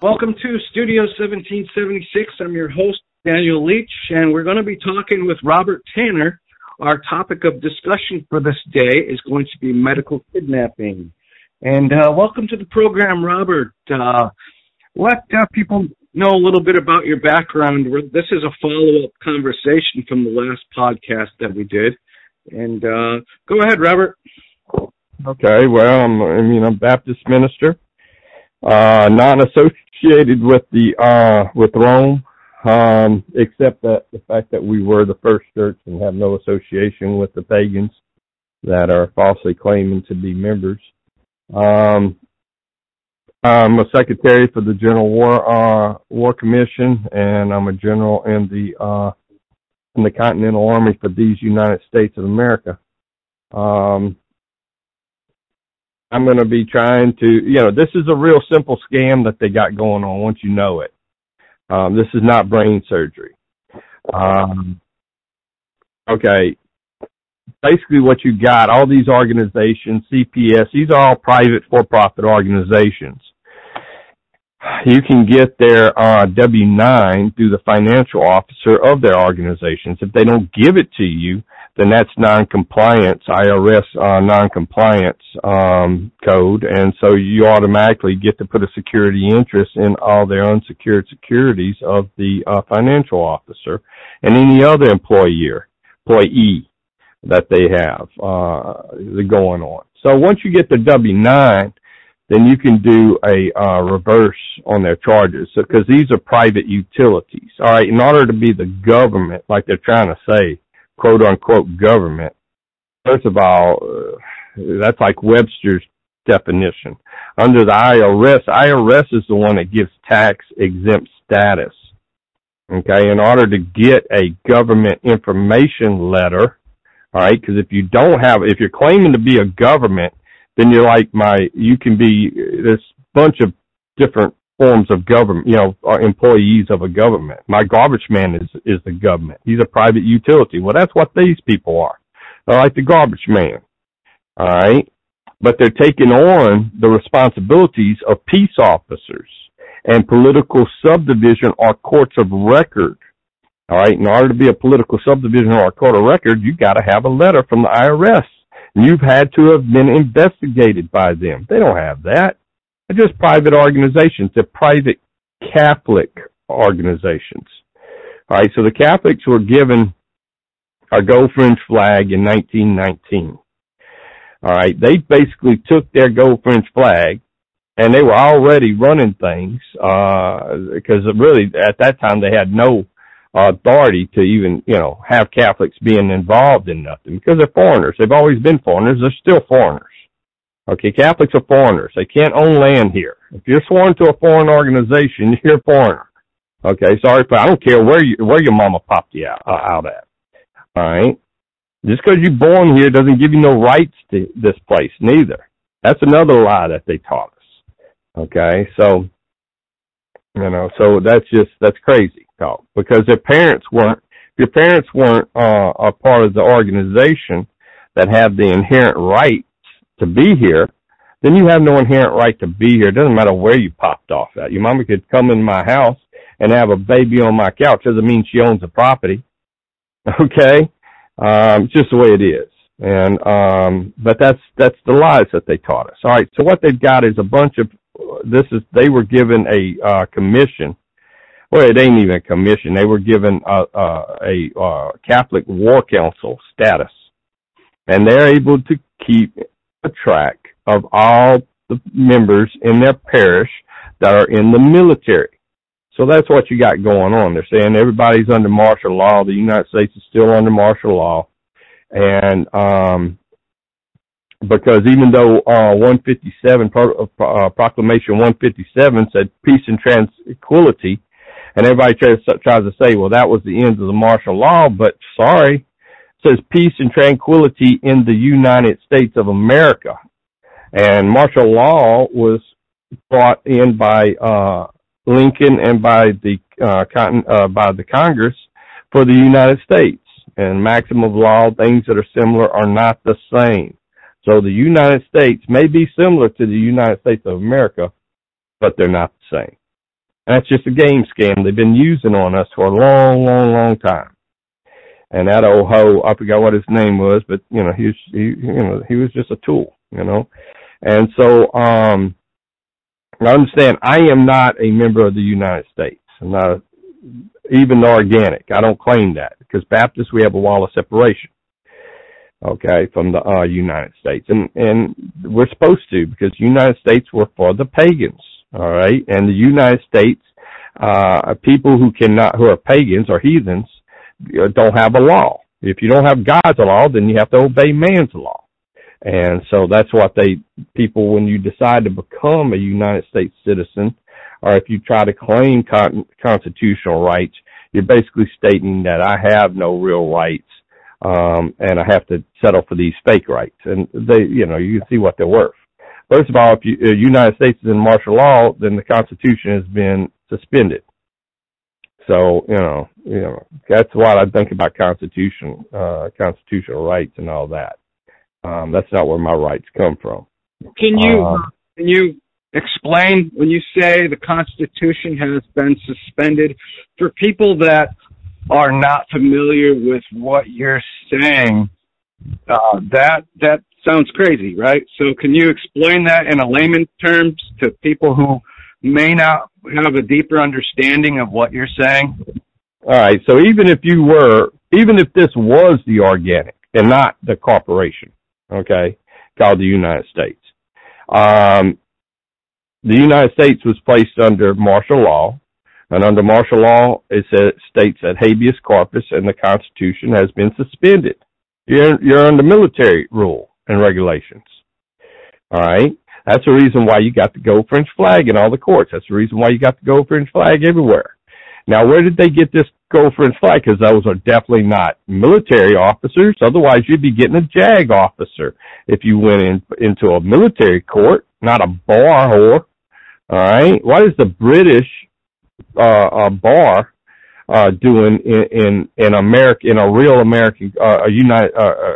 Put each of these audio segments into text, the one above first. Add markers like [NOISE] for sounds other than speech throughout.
Welcome to Studio 1776. I'm your host, Daniel Leach, and we're going to be talking with Robert Tanner. Our topic of discussion for this day is going to be medical kidnapping. And uh, welcome to the program, Robert. Uh, let uh, people know a little bit about your background. This is a follow up conversation from the last podcast that we did. And uh, go ahead, Robert. Okay, well, I'm, I mean, I'm Baptist minister, uh, non-associated with the, uh, with Rome, um, except that the fact that we were the first church and have no association with the pagans that are falsely claiming to be members. Um, I'm a secretary for the General War, uh, War Commission and I'm a general in the, uh, in the Continental Army for these United States of America. Um, I'm going to be trying to, you know, this is a real simple scam that they got going on once you know it. Um, this is not brain surgery. Um, okay. Basically what you got, all these organizations, CPS, these are all private for-profit organizations. You can get their uh, W-9 through the financial officer of their organizations. If they don't give it to you, then that's non-compliance, IRS uh, non-compliance um, code, and so you automatically get to put a security interest in all their unsecured securities of the uh, financial officer and any other employee employee that they have uh, going on. So once you get the W-9, then you can do a uh, reverse on their charges because so, these are private utilities. All right, in order to be the government, like they're trying to say, quote unquote government, first of all, uh, that's like Webster's definition. Under the IRS, IRS is the one that gives tax exempt status. Okay, in order to get a government information letter, all right, because if you don't have, if you're claiming to be a government, then you're like my, you can be, this bunch of different forms of government, you know, are employees of a government. My garbage man is, is the government. He's a private utility. Well, that's what these people are. They're like the garbage man. All right. But they're taking on the responsibilities of peace officers and political subdivision or courts of record. All right. In order to be a political subdivision or a court of record, you got to have a letter from the IRS. And you've had to have been investigated by them. They don't have that. Just private organizations. They're private Catholic organizations. All right. So the Catholics were given a gold fringe flag in 1919. All right. They basically took their gold fringe flag and they were already running things, uh, because really at that time they had no authority to even, you know, have Catholics being involved in nothing because they're foreigners. They've always been foreigners. They're still foreigners. Okay, Catholics are foreigners. They can't own land here. If you're sworn to a foreign organization, [LAUGHS] you're a foreigner. Okay, sorry, but I don't care where you where your mama popped you out, uh, out at. All right, just because you're born here doesn't give you no rights to this place, neither. That's another lie that they taught us. Okay, so you know, so that's just that's crazy talk because their parents weren't. If your parents weren't uh, a part of the organization that have the inherent right to be here, then you have no inherent right to be here. It doesn't matter where you popped off at. Your mama could come in my house and have a baby on my couch. Doesn't mean she owns the property. [LAUGHS] Okay? Um, it's just the way it is. And, um, but that's, that's the lies that they taught us. All right. So what they've got is a bunch of, this is, they were given a, uh, commission. Well, it ain't even a commission. They were given a, a, a, uh, Catholic War Council status. And they're able to keep a track of all the members in their parish that are in the military. So that's what you got going on. They're saying everybody's under martial law. The United States is still under martial law. And, um, because even though, uh, 157, Pro- uh, Proclamation 157 said peace and tranquility, and everybody tries, tries to say, well, that was the end of the martial law, but sorry, says peace and tranquility in the United States of America. And martial law was brought in by, uh, Lincoln and by the, uh, cotton, uh, by the Congress for the United States. And maximum of law, things that are similar are not the same. So the United States may be similar to the United States of America, but they're not the same. And that's just a game scam they've been using on us for a long, long, long time. And that old hoe, I forgot what his name was, but you know, he was, he, you know, he was just a tool, you know. And so, um, I understand I am not a member of the United States. I'm not a, even organic. I don't claim that because Baptists, we have a wall of separation. Okay, from the uh, United States, and and we're supposed to because the United States were for the pagans. All right, and the United States, uh, people who cannot, who are pagans or heathens, don't have a law. If you don't have God's law, then you have to obey man's law. And so that's what they, people, when you decide to become a United States citizen, or if you try to claim con- constitutional rights, you're basically stating that I have no real rights, um, and I have to settle for these fake rights. And they, you know, you can see what they're worth. First of all, if you, uh, United States is in martial law, then the Constitution has been suspended. So, you know, you know, that's what I think about Constitution, uh, constitutional rights and all that. Um, that's not where my rights come from. Can you uh, can you explain when you say the Constitution has been suspended for people that are not familiar with what you're saying? Uh, that that sounds crazy, right? So can you explain that in a layman terms to people who may not have a deeper understanding of what you're saying? All right. So even if you were, even if this was the organic and not the corporation, okay, called the United States. Um, the United States was placed under martial law, and under martial law, it says, states that habeas corpus and the Constitution has been suspended. You're, you're under military rule and regulations. All right. That's the reason why you got the gold fringe flag in all the courts. That's the reason why you got the gold fringe flag everywhere. Now, where did they get this gold fringe flag? Because those are definitely not military officers. Otherwise, you'd be getting a JAG officer if you went in into a military court, not a bar whore. All right. What is the British uh, uh, bar uh, doing in, in in America in a real American uh, United uh, uh,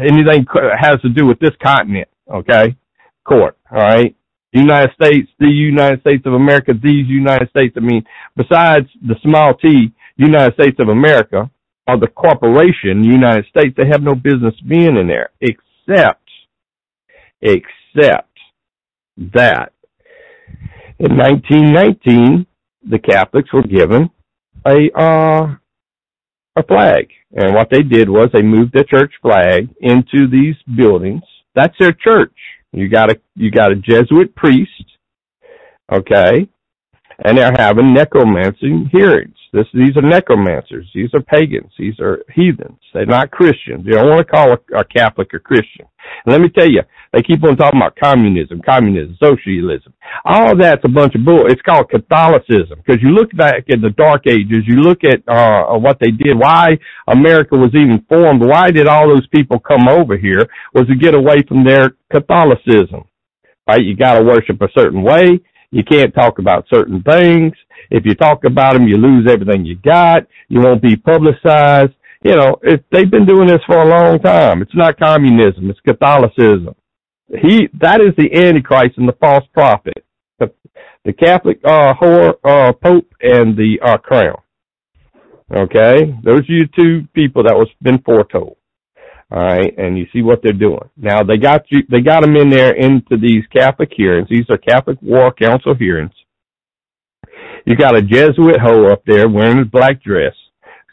anything has to do with this continent? Okay, court. All right. United States, the United States of America, these United States. I mean, besides the small T, United States of America, or the corporation, United States, they have no business being in there, except, except that in 1919, the Catholics were given a, uh, a flag. And what they did was they moved the church flag into these buildings. That's their church. You got a you got a Jesuit priest, okay, and they're having necromancy hearings. This these are necromancers. These are pagans. These are heathens. They're not Christians. You don't want to call a, a Catholic a Christian. And let me tell you, they keep on talking about communism, communism, socialism. All that's a bunch of bull. It's called Catholicism because you look back at the Dark Ages, you look at uh, what they did, why America was even formed, why did all those people come over here? Was to get away from their Catholicism. Right? You got to worship a certain way. You can't talk about certain things. If you talk about them, you lose everything you got. You won't be publicized. You know, it, they've been doing this for a long time. It's not communism. It's Catholicism. He that is the Antichrist and the false prophet, the, the Catholic uh, whore, uh, Pope and the uh, crown. Okay, those are your two people that was been foretold. All right, and you see what they're doing now. They got you. They got them in there into these Catholic hearings. These are Catholic War Council hearings. You got a Jesuit hoe up there wearing a black dress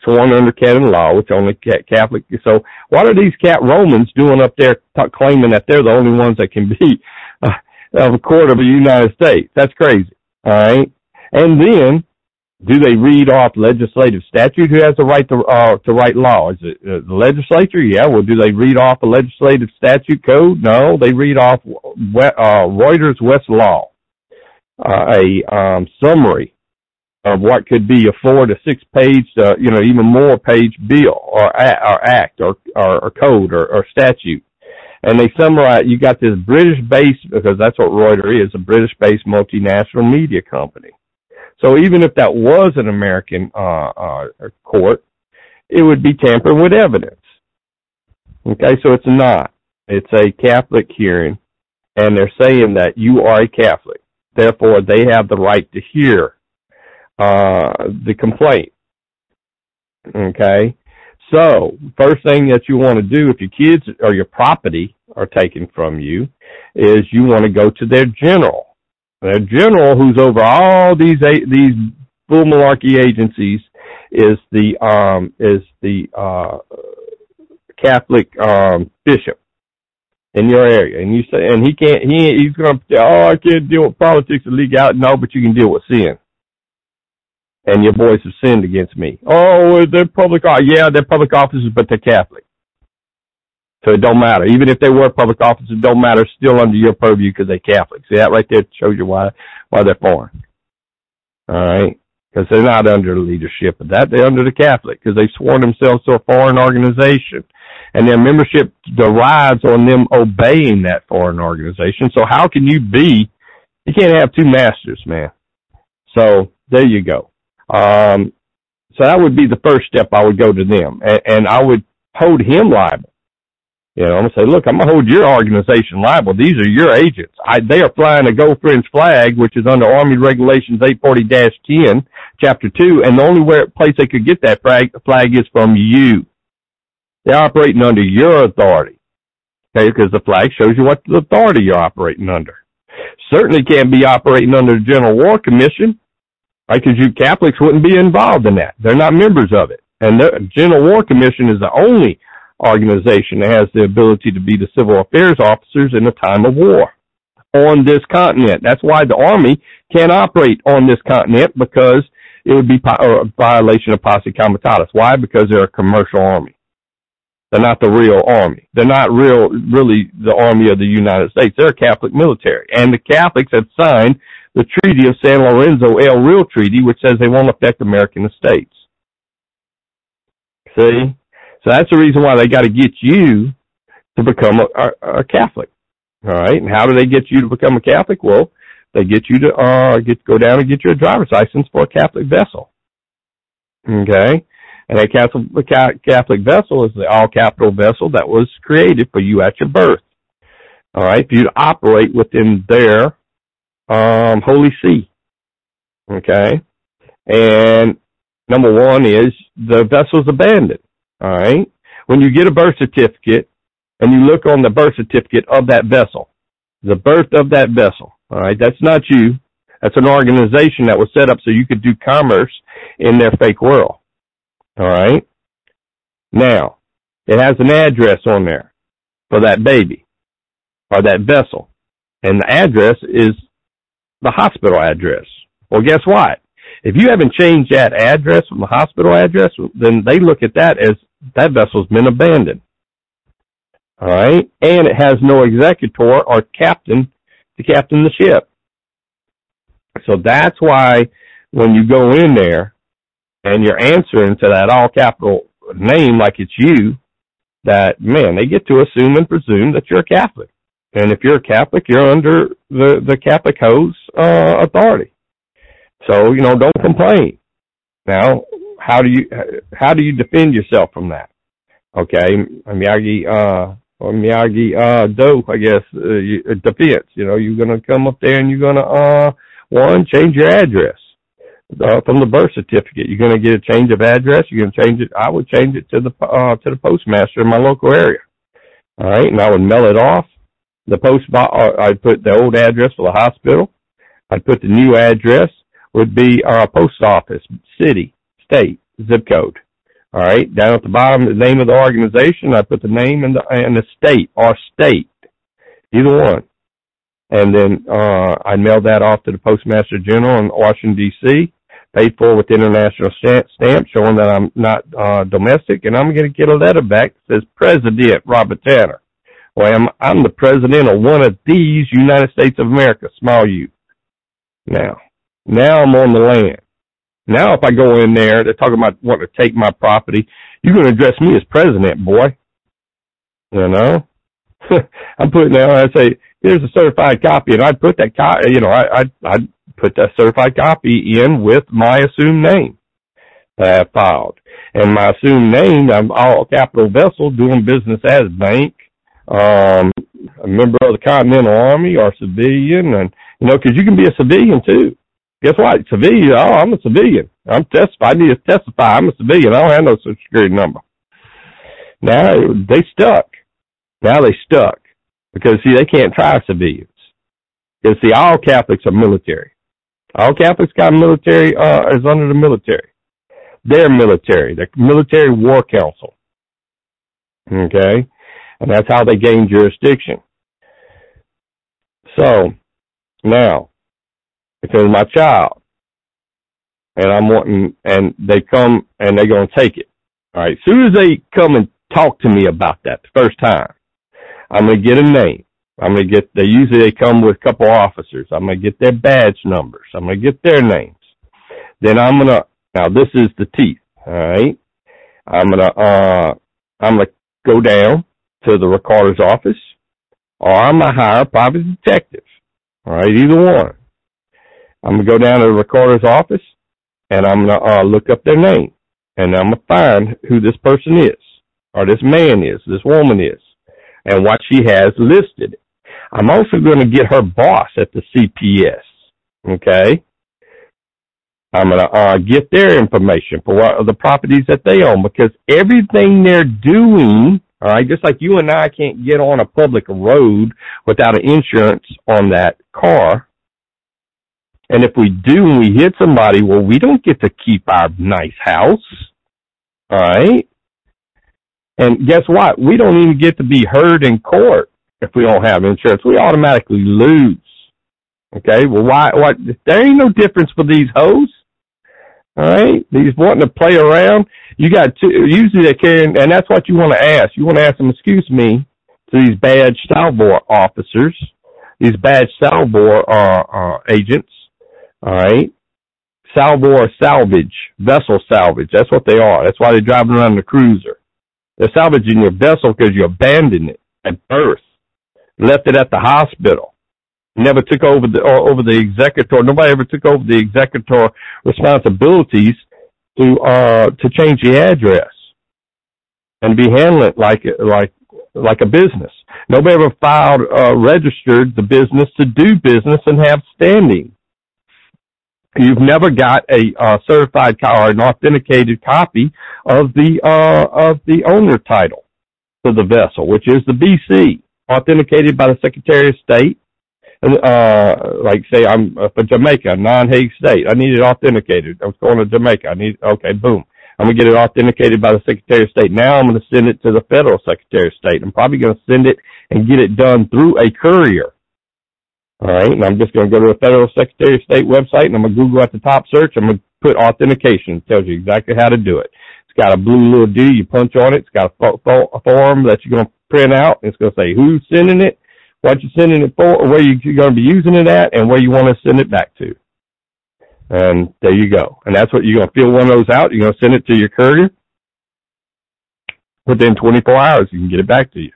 sworn under canon law, which only Catholic. So what are these cat Romans doing up there t- claiming that they're the only ones that can be uh, of a court of the United States? That's crazy. All right. And then do they read off legislative statute? Who has the right to uh, to write law? Is it uh, the legislature? Yeah. Well, do they read off a legislative statute code? No, they read off uh, Reuters Westlaw, uh, a um, summary of what could be a four to six page, uh, you know, even more page bill or, or act or, or, or code or, or statute. And they summarize, you got this British based, because that's what Reuters is, a British based multinational media company. So even if that was an American, uh, uh, court, it would be tampering with evidence. Okay, so it's not. It's a Catholic hearing, and they're saying that you are a Catholic. Therefore, they have the right to hear uh, the complaint. Okay. So first thing that you want to do if your kids or your property are taken from you is you want to go to their general. Their general who's over all these, these bull malarkey agencies is the, um, is the, uh, Catholic, um, bishop in your area. And you say, and he can't, he, he's going to say, oh, I can't deal with politics and legality. No, but you can deal with sin and your boys have sinned against me. Oh, they're public, yeah, they're public officers, but they're Catholic. So it don't matter. Even if they were public officers, it don't matter. Still under your purview because they're Catholic. See that right there shows you why why they're foreign. All right, because they're not under the leadership of that. They're under the Catholic because they've sworn themselves to a foreign organization, and their membership derives on them obeying that foreign organization. So how can you be? You can't have two masters, man. So there you go. Um, so that would be the first step. I would go to them, and, and I would hold him liable. You know, I'm gonna say, look, I'm gonna hold your organization liable. These are your agents. I, they are flying a Go fringe flag, which is under Army Regulations 840-10, Chapter 2, and the only place they could get that flag, flag is from you. They're operating under your authority. Okay, because the flag shows you what authority you're operating under. Certainly can't be operating under the General War Commission right? Because you Catholics wouldn't be involved in that. They're not members of it. And the General War Commission is the only organization that has the ability to be the civil affairs officers in a time of war on this continent. That's why the Army can't operate on this continent because it would be a uh, violation of posse comitatus. Why? Because they're a commercial army. They're not the real army. They're not real, really the army of the United States. They're a Catholic military. And the Catholics have signed the Treaty of San Lorenzo El Real Treaty, which says they won't affect American estates. See? So that's the reason why they got to get you to become a, a, a Catholic. All right. And how do they get you to become a Catholic? Well, they get you to uh get go down and get you a driver's license for a Catholic vessel. Okay. And a Catholic, Catholic vessel is the all capital vessel that was created for you at your birth. All right. For you to operate within their um, Holy See. Okay. And number one is the vessel's abandoned. All right. When you get a birth certificate and you look on the birth certificate of that vessel, the birth of that vessel. All right. That's not you. That's an organization that was set up so you could do commerce in their fake world. All right. Now, it has an address on there for that baby or that vessel. And the address is the hospital address. Well, guess what? If you haven't changed that address from the hospital address, then they look at that as that vessel's been abandoned. All right. And it has no executor or captain to captain the ship. So that's why when you go in there and you're answering to that all capital name like it's you, that man, they get to assume and presume that you're a Catholic. And if you're a Catholic, you're under the, the Catholic host, uh, authority. So, you know, don't complain. Now, how do you, how do you defend yourself from that? Okay. Miyagi, uh, or Miyagi, uh, Do, I guess, uh, you, uh, defense. You know, you're to come up there and you're to, uh, one, change your address. Uh, from the birth certificate, you're going to get a change of address. You're going to change it. I would change it to the uh, to the postmaster in my local area. All right, and I would mail it off the post box, I'd put the old address for the hospital. I'd put the new address would be our post office, city, state, zip code. All right. Down at the bottom, the name of the organization. I put the name and the and the state or state, either one. And then uh, I mailed that off to the Postmaster General in Washington D.C. Paid for with international stamp showing that I'm not uh, domestic, and I'm going to get a letter back that says President Robert Tanner. Well, I'm, I'm the president of one of these United States of America, small u. Now, now I'm on the land. Now if I go in there, they're talking about wanting to take my property. You're going to address me as president, boy. You know? [LAUGHS] I'm putting there, I say, here's a certified copy, and I'd put that copy, you know, I, I'd, I'd put that certified copy in with my assumed name that I filed. And my assumed name, I'm all capital vessel doing business as bank um, a member of the Continental Army or civilian, and you know, because you can be a civilian too. Guess what? Civilian. Oh, I'm a civilian. I'm testify. I need to testify. I'm a civilian. I don't have no social security number. Now they stuck. Now they stuck because see they can't try civilians. Because see all Catholics are military. All Catholics got military uh, is under the military. They're military. The military war council. Okay, and that's how they gain jurisdiction. So now, because my child, and I'm wanting, and they come and they're going to take it. All right. As soon as they come and talk to me about that the first time, I'm going to get a name. I'm going to get, they usually they come with a couple officers. I'm going to get their badge numbers. I'm going to get their names. Then I'm going to, now this is the teeth. All right. I'm going to, uh, I'm going to go down to the recorder's office or I'm going to hire a private detective. All right. Either one. I'm going to go down to the recorder's office and I'm going to uh, look up their name and I'm going to find who this person is or this man is, this woman is and what she has listed. I'm also going to get her boss at the CPS. Okay. I'm going to uh, get their information for what the properties that they own because everything they're doing, all right, just like you and I can't get on a public road without an insurance on that car. And if we do and we hit somebody, well, we don't get to keep our nice house. All right. And guess what? We don't even get to be heard in court if we don't have insurance. We automatically lose. Okay. Well, why, what, there ain't no difference for these hoes. All right. These wanting to play around. You got two, usually they carry, and that's what you want to ask. You want to ask them, excuse me, to these badge salvor officers, these badge salvor, uh, uh, agents. All right. Salvor salvage, vessel salvage. That's what they are. That's why they're driving around the cruiser. They're salvaging your vessel because you abandoned it at birth, left it at the hospital, never took over the over the executor. Nobody ever took over the executor responsibilities to uh to change the address and be handling it like like like a business. Nobody ever filed uh, registered the business to do business and have standing. You've never got a uh, certified or an authenticated copy of the uh, of the owner title to the vessel, which is the BC, authenticated by the Secretary of State. Uh, like say I'm for Jamaica, non-Hague state. I need it authenticated. I was going to Jamaica. I need, okay, boom. I'm gonna get it authenticated by the Secretary of State. Now I'm gonna send it to the federal Secretary of State. I'm probably gonna send it and get it done through a courier. All right, and I'm just to go to the Federal Secretary of State website and I'm to Google at the top search. I'm to put authentication. It tells you exactly how to do it. It's got a blue little D. You punch on it. It's got a, fo- a form that you're to print out. It's to say who's sending it, what you're sending it for, where you're going to be using it at, and where you want to send it back to. And there you go. And that's what you're going to fill one of those out. You're going to send it to your courier. Within 24 hours, you can get it back to you.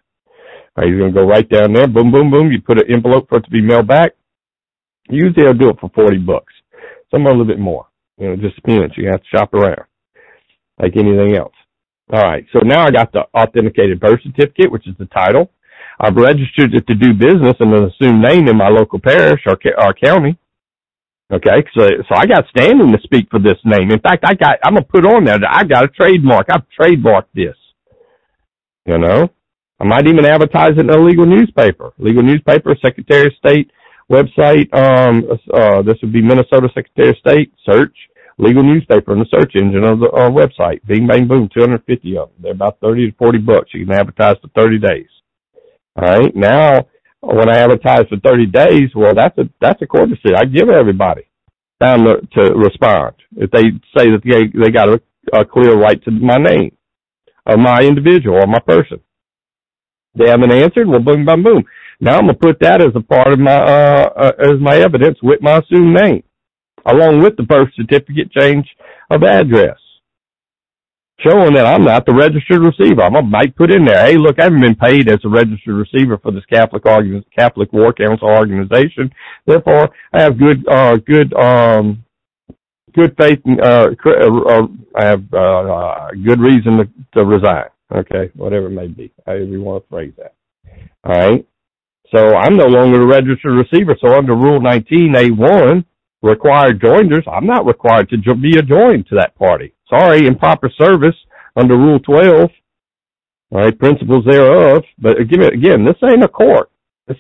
He's going to go right down there. Boom, boom, boom. You put an envelope for it to be mailed back. Usually they'll do it for 40 bucks. Some are a little bit more. You know, just depends. You have to shop around like anything else. All right. So now I got the authenticated birth certificate, which is the title. I've registered it to do business in an assumed name in my local parish or, or county. Okay. So, so I got standing to speak for this name. In fact, I got, I'm to put on there that I got a trademark. I've trademarked this. You know, I might even advertise it in a legal newspaper. Legal newspaper, Secretary of State website. Um, uh, this would be Minnesota Secretary of State. Search legal newspaper in the search engine of the uh, website. Bing, bang, boom. 250 of them. They're about 30 to 40 bucks. You can advertise for 30 days. Right. Now, when I advertise for 30 days, well, that's a that's a courtesy. I give everybody time to, to respond if they say that they they got a, a clear right to my name, or my individual or my person. They haven't answered. Well, boom, boom, boom. Now I'm gonna put that as a part of my uh, uh as my evidence with my assumed name, along with the birth certificate change of address, showing that I'm not the registered receiver. I'm might put in there, hey, look, I haven't been paid as a registered receiver for this Catholic Catholic War Council organization. Therefore, I have good uh good um good faith uh, uh, uh I have uh, uh, good reason to, to resign. Okay, whatever it may be, however you want to phrase that. All right. So I'm no longer a registered receiver. So under Rule 19A1, required joiners. I'm not required to jo- be adjoined to that party. Sorry, improper service under Rule 12. All right, principles thereof. But again, again, this ain't a court. [LAUGHS] This,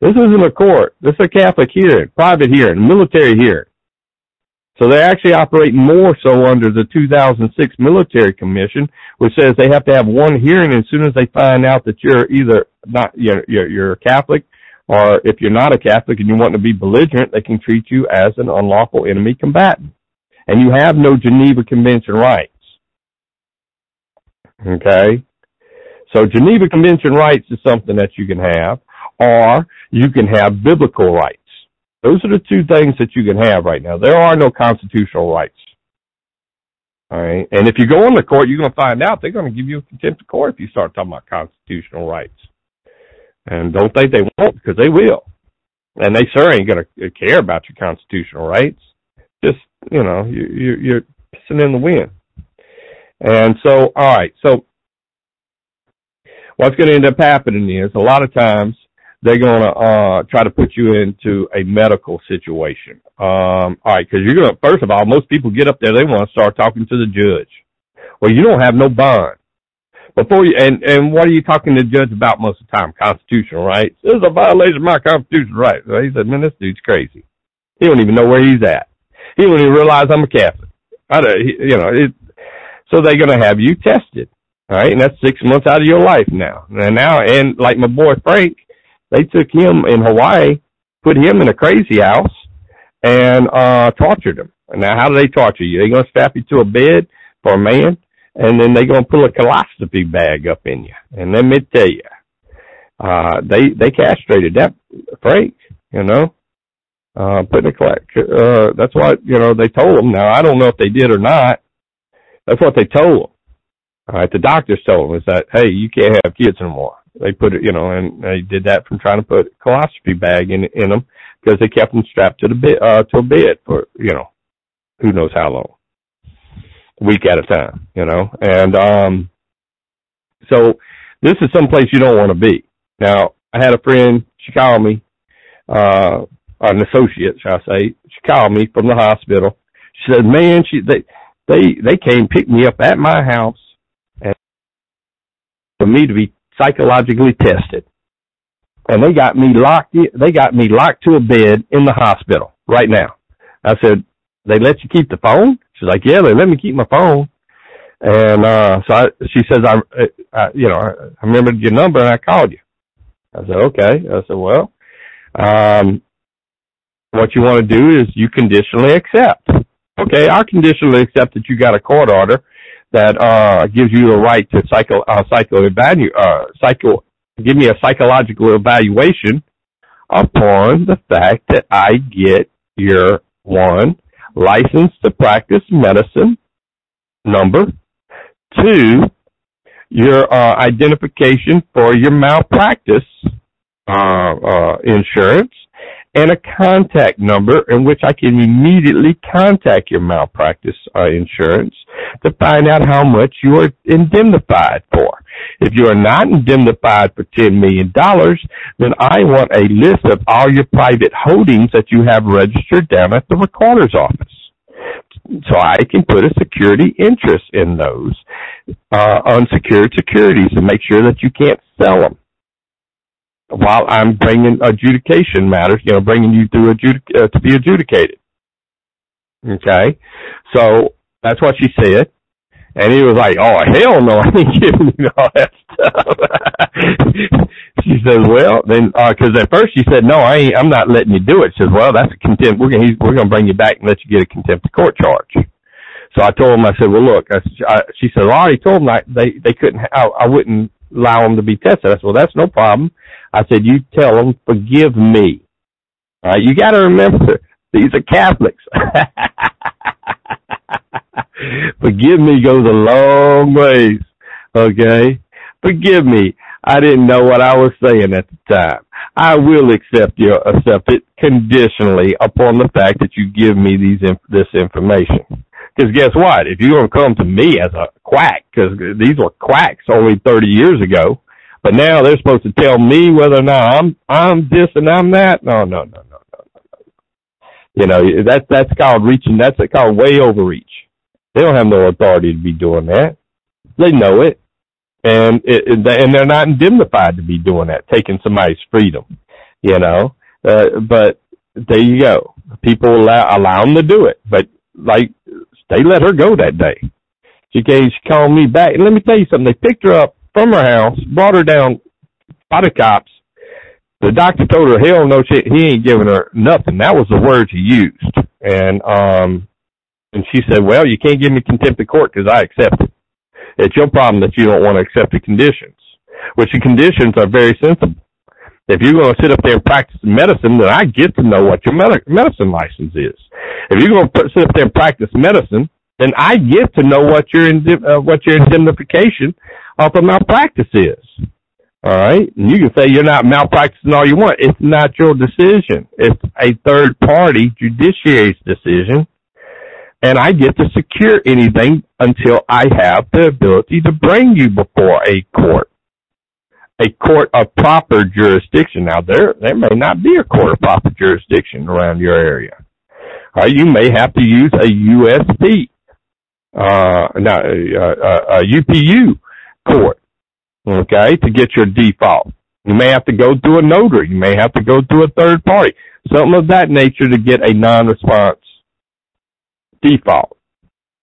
this isn't a court. This is a Catholic hearing, private hearing, military hearing. So they actually operate more so under the 2006 Military Commission, which says they have to have one hearing as soon as they find out that you're either not you're you're, you're a Catholic, or if you're not a Catholic and you want to be belligerent, they can treat you as an unlawful enemy combatant, and you have no Geneva Convention rights. Okay, so Geneva Convention rights is something that you can have, or you can have biblical rights. Those are the two things that you can have right now. There are no constitutional rights. All right. And if you go in the court, you're going to find out they're going to give you a contempt of court if you start talking about constitutional rights. And don't think they won't because they will. And they sure ain't going to care about your constitutional rights. Just, you know, you, you, you're pissing in the wind. And so, all right. So what's going to end up happening is a lot of times they're going to uh, try to put you into a medical situation. Um, all right, because you're going to, first of all, most people get up there, they want to start talking to the judge. Well, you don't have no bond. Before you, and, and what are you talking to the judge about most of the time? Constitutional rights. This is a violation of my constitutional rights. So he said, man, this dude's crazy. He don't even know where he's at. He don't even realize I'm a Catholic. I don't, you know, it, so they're going to have you tested. All right. And that's six months out of your life now. And now, and like my boy Frank, they took him in Hawaii, put him in a crazy house, and uh tortured him. Now, how do they torture you? They're going to strap you to a bed for a man, and then they're to pull a colostomy bag up in you. And let me tell you, uh, they they castrated that freak, you know, uh, putting a uh, that's what you know they told him. Now I don't know if they did or not. That's what they told him. All right, the doctors told him is that hey, you can't have kids anymore they put it, you know, and they did that from trying to put a colostomy bag in in them because they kept them strapped to the bed uh, to a bed for you know who knows how long, week at a time, you know, and um, so this is someplace you don't want to be. Now, I had a friend, she called me, uh, an associate, shall I say, she called me from the hospital. She said, "Man, she they they they came pick me up at my house and for me to be psychologically tested. And they got me locked, in, they got me locked to a bed in the hospital right now. I said, they let you keep the phone? She's like, yeah, they let me keep my phone. And, uh, so I, she says, I, I, you know, I remembered your number and I called you. I said, okay. I said, well, um, what you want to do is you conditionally accept. Okay, I conditionally accept that you got a court order that uh, gives you the right to psycho uh, psycho evalu uh, psycho give me a psychological evaluation upon the fact that I get your one license to practice medicine number two your uh, identification for your malpractice uh, uh, insurance and a contact number in which I can immediately contact your malpractice uh, insurance to find out how much you are indemnified for. If you are not indemnified for $10 million, then I want a list of all your private holdings that you have registered down at the recorder's office. So I can put a security interest in those uh, unsecured securities and make sure that you can't sell them while I'm bringing adjudication matters, you know, bringing you through adjudic- uh, to be adjudicated. Okay, so that's what she said, and he was like, "Oh hell no, [LAUGHS] I ain't giving you all that stuff." [LAUGHS] she says, "Well, then, because uh, at first she said, no, I ain't, I'm not letting you do it." She says, "Well, that's a contempt. We're gonna we're gonna bring you back and let you get a contempt of court charge." So I told him, I said, "Well, look," I, I, she said, well, "I already told them I, they they couldn't. I, I wouldn't allow them to be tested." I said, "Well, that's no problem." I said, you tell them, forgive me. All right, you got to remember, [LAUGHS] these are Catholics. Forgive me goes a long ways. Okay? Forgive me. I didn't know what I was saying at the time. I will accept your accept it conditionally upon the fact that you give me these this information. Because guess what? If you're to come to me as a quack, because these were quacks only 30 years ago, but now they're supposed to tell me whether or not I'm I'm this and I'm that. No, no, no, no, no, no. You know, that's that's called reaching. That's called way overreach. They don't have no authority to be doing that. They know it, and it, and they're not indemnified to be doing that, taking somebody's freedom. You know, uh, but there you go. People allow allow them to do it, but like they let her go that day. She came, she called me back, and let me tell you something. They picked her up from her house, brought her down by the cops. The doctor told her, "Hell no, she, he ain't giving her nothing." That was the words he used, and um, and she said, "Well, you can't give me contempt of court because I accept it. It's your problem that you don't want to accept the conditions, which the conditions are very sensible. If you're going to sit up there and practice medicine, then I get to know what your med- medicine license is. If you're going to put, sit up there and practice medicine, then I get to know what your uh, what your indemnification of a malpractice is. All right, and you can say you're not malpracticing all you want. It's not your decision. It's a third party judiciary's decision, and I get to secure anything until I have the ability to bring you before a court a court of proper jurisdiction. Now there there may not be a court of proper jurisdiction around your area. Uh, you may have to use a USP, uh, now, uh, a UPU court, okay, to get your default. You may have to go through a notary. You may have to go through a third party, something of that nature to get a non-response default.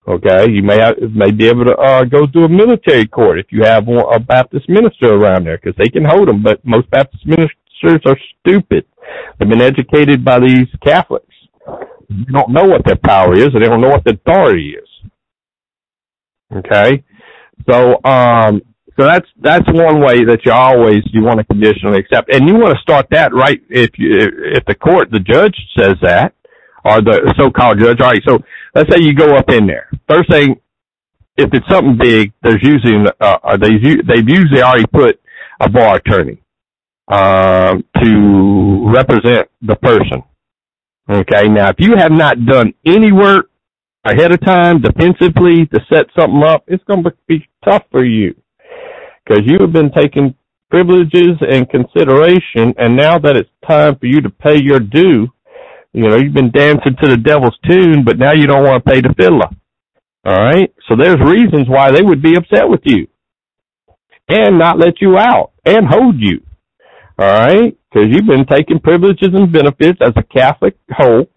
Okay, you may may be able to uh, go to a military court if you have a Baptist minister around there because they can hold them. But most Baptist ministers are stupid. They've been educated by these Catholics. They don't know what their power is, and they don't know what their authority is. Okay, so um, so that's that's one way that you always you want to conditionally accept, and you want to start that right if you if the court the judge says that or the so-called judge. All right, so let's say you go up in there. First thing, if it's something big, there's usually uh, they they've usually already put a bar attorney um, to represent the person. Okay, now if you have not done any work ahead of time defensively to set something up, it's going to be tough for you because you have been taking privileges and consideration, and now that it's time for you to pay your due, you know, you've been dancing to the devil's tune, but now you don't want to pay the fiddler. All right? So there's reasons why they would be upset with you and not let you out and hold you. All right? Because you've been taking privileges and benefits as a Catholic whole,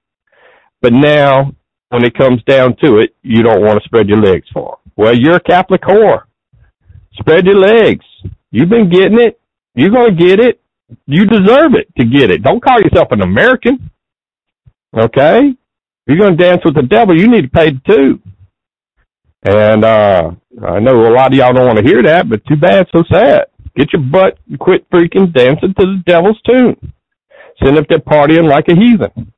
but now when it comes down to it, you don't want to spread your legs for them. Well, you're a Catholic whore. Spread your legs. You've been getting it. You're going to get it. You deserve it to get it. Don't call yourself an American. Okay? If you're going to dance with the devil, you need to pay the two. And uh I know a lot of y'all don't want to hear that, but too bad, so sad. Get your butt and quit freaking dancing to the devil's tune. Sitting up there partying like a heathen.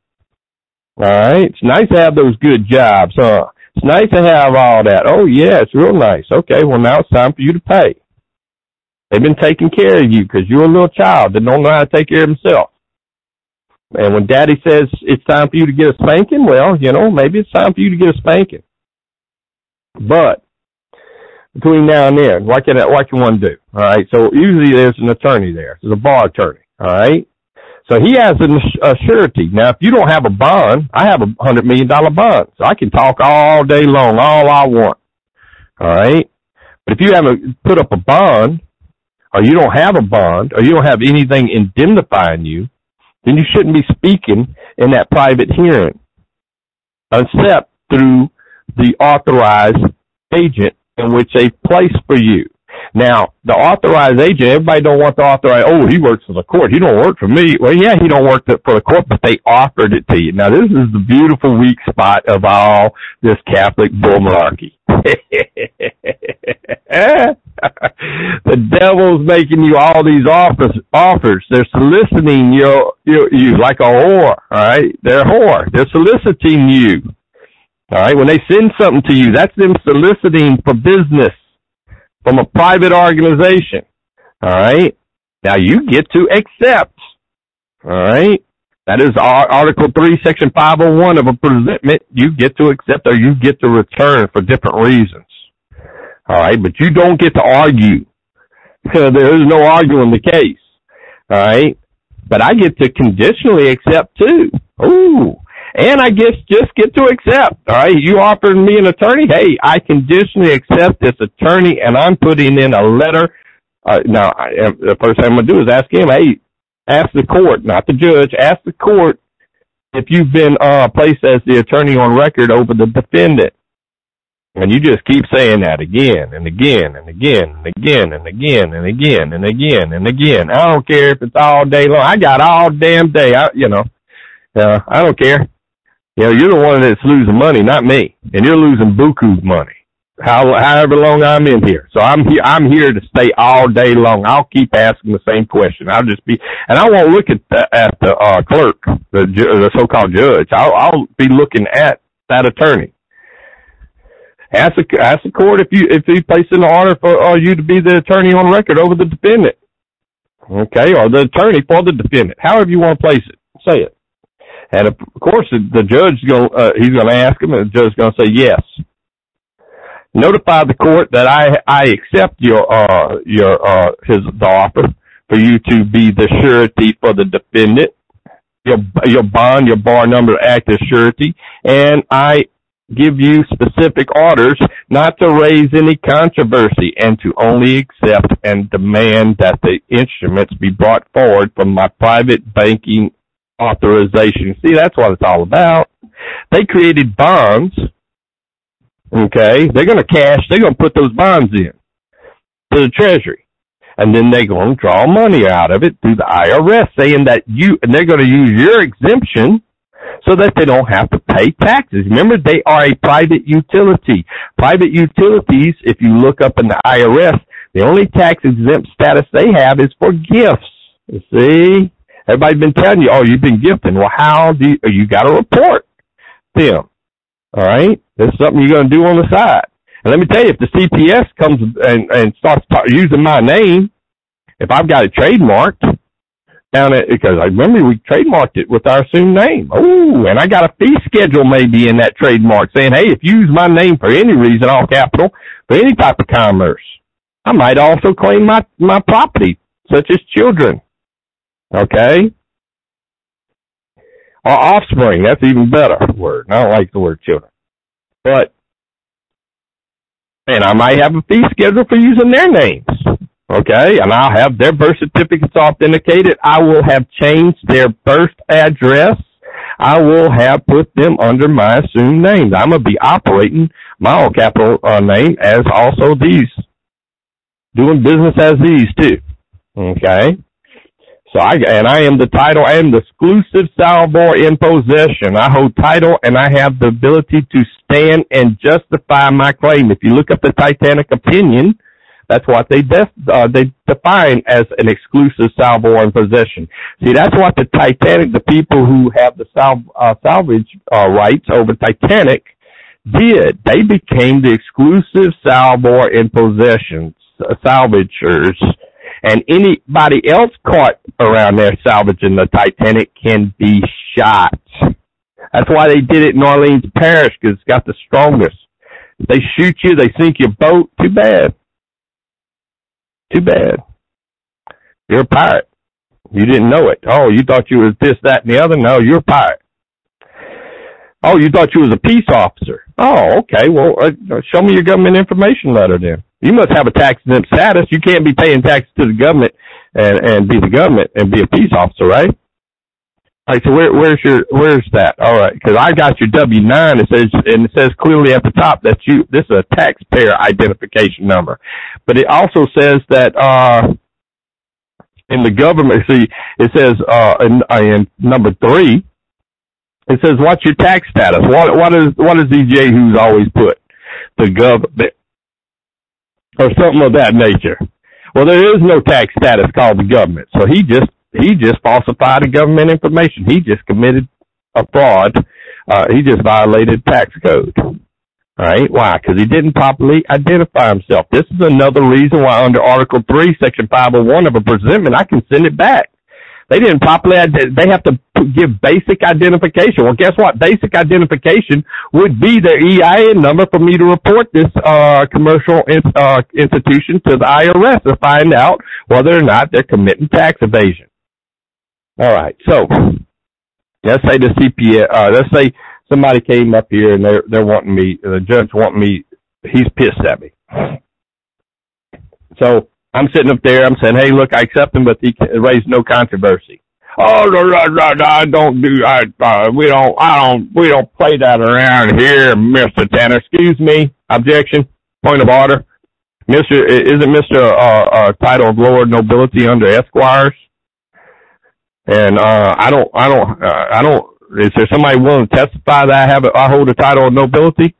All right? It's nice to have those good jobs, huh? It's nice to have all that. Oh, yeah, it's real nice. Okay, well, now it's time for you to pay. They've been taking care of you because you're a little child that don't know how to take care of himself. And when daddy says it's time for you to get a spanking, well, you know, maybe it's time for you to get a spanking. But between now and then, what can what can one do? All right. So usually there's an attorney there. There's a bar attorney. All right. So he has a surety. Now, if you don't have a bond, I have a hundred million dollar bond, so I can talk all day long, all I want. All right. But if you haven't put up a bond, or you don't have a bond, or you don't have anything indemnifying you, then you shouldn't be speaking in that private hearing, except through the authorized agent in which they place for you. Now, the authorized agent, everybody don't want the authorized, oh, he works for the court. He don't work for me. Well, yeah, he don't work for the court, but they offered it to you. Now, this is the beautiful weak spot of all this Catholic bull malarkey. [LAUGHS] the devil's making you all these offers. Offers. They're soliciting you, you, you like a whore. All right, they're a whore. They're soliciting you. All right, when they send something to you, that's them soliciting for business from a private organization. All right, now you get to accept. All right, that is Article 3, Section 501 of a presentment. You get to accept or you get to return for different reasons. All right, but you don't get to argue. [LAUGHS] there is no arguing the case. All right, but I get to conditionally accept too. Ooh, And I guess just get to accept. All right, you offered me an attorney. Hey, I conditionally accept this attorney, and I'm putting in a letter. Uh, now, I, the first thing I'm gonna do is ask him. Hey, ask the court, not the judge. Ask the court if you've been uh, placed as the attorney on record over the defendant. And you just keep saying that again and again and again and again and again and again and again and again. I don't care if it's all day long. I got all damn day. I, you know, uh, I don't care. You know, you're the one that's losing money, not me. And you're losing buku money. How, however long I'm in here. So I'm here, I'm here to stay all day long. I'll keep asking the same question. I'll just be, and I won't look at the, at the, uh, clerk, the, the so-called judge. I'll, I'll be looking at that attorney. Ask the, ask the court if you, if he placed an order for uh, you to be the attorney on record over the defendant. Okay, or the attorney for the defendant. However you want to place it. Say it. And of course, the judge going, uh, he's going to ask him, and the judge is going to say yes. Notify the court that I I accept your uh your uh his the offer for you to be the surety for the defendant. Your your bond, your bar number act as surety, and I give you specific orders not to raise any controversy and to only accept and demand that the instruments be brought forward from my private banking authorization. See, that's what it's all about. They created bonds. Okay. They're going to cash, they're going to put those bonds in to the treasury. And then they're going to draw money out of it through the IRS saying that you, and they're going to use your exemption so that they don't have to pay taxes. Remember, they are a private utility. Private utilities, if you look up in the IRS, the only tax exempt status they have is for gifts. You see? Everybody's been telling you, oh, you've been gifting. Well, how do you, you got to report them. All right? This is something you're going to do on the side. And let me tell you, if the CPS comes and, and starts using my name, if I've got it trademarked, down at, because I remember we trademarked it with our assumed name. Oh, and I got a fee schedule maybe in that trademark saying, hey, if you use my name for any reason, all capital, for any type of commerce, I might also claim my, my property, such as children. Okay? Or offspring, that's even better word. I don't like the word children. But, and I might have a fee schedule for using their names. Okay, and I'll have their birth certificates authenticated. I will have changed their birth address. I will have put them under my assumed names. I'm gonna be operating my all capital uh, name as also these, doing business as these too. Okay, so I and I am the title. I am the exclusive Salvor in possession. I hold title and I have the ability to stand and justify my claim. If you look up the Titanic opinion that's what they def, uh, they define as an exclusive salvor in possession. See, that's what the Titanic, the people who have the sal, uh, salvage uh, rights over Titanic did. They became the exclusive salvor in possession, salvagers. And anybody else caught around there salvaging the Titanic can be shot. That's why they did it in Orleans Parish, because it's got the strongest. They shoot you, they sink your boat, too bad. Too bad. You're a pirate. You didn't know it. Oh, you thought you was this, that, and the other. No, you're a pirate. Oh, you thought you was a peace officer. Oh, okay. Well, uh, show me your government information letter then. You must have a tax exempt status. You can't be paying taxes to the government and, and be the government and be a peace officer, right? All right, so where, where's your where's that? All right, because I got your W nine. It says and it says clearly at the top that you this is a taxpayer identification number, but it also says that uh in the government. See, it says uh in, uh, in number three, it says what's your tax status? What what is what is DJ who's always put the government or something of that nature? Well, there is no tax status called the government, so he just he just falsified the government information. He just committed a fraud. Uh, he just violated tax code. All right. Why? Because he didn't properly identify himself. This is another reason why under Article 3, Section 501 of a presentment, I can send it back. They didn't properly, they have to give basic identification. Well, guess what? Basic identification would be their EIN number for me to report this, uh, commercial, uh, institution to the IRS to find out whether or not they're committing tax evasion. All right. So Let's say the CPA, uh, let's say somebody came up here and they're, they're wanting me, the judge wanting me, he's pissed at me. So I'm sitting up there, I'm saying, hey, look, I accept him, but he raised no controversy. Oh, no, no, no, no, I don't do, I, uh, we don't, I don't, we don't play that around here, Mr. Tanner. Excuse me. Objection. Point of order. Mr. Isn't Mr. Uh, uh, title of Lord nobility under Esquires? And, uh, I don't, I don't, uh, I don't, is there somebody willing to testify that I have, a, I hold a title of nobility?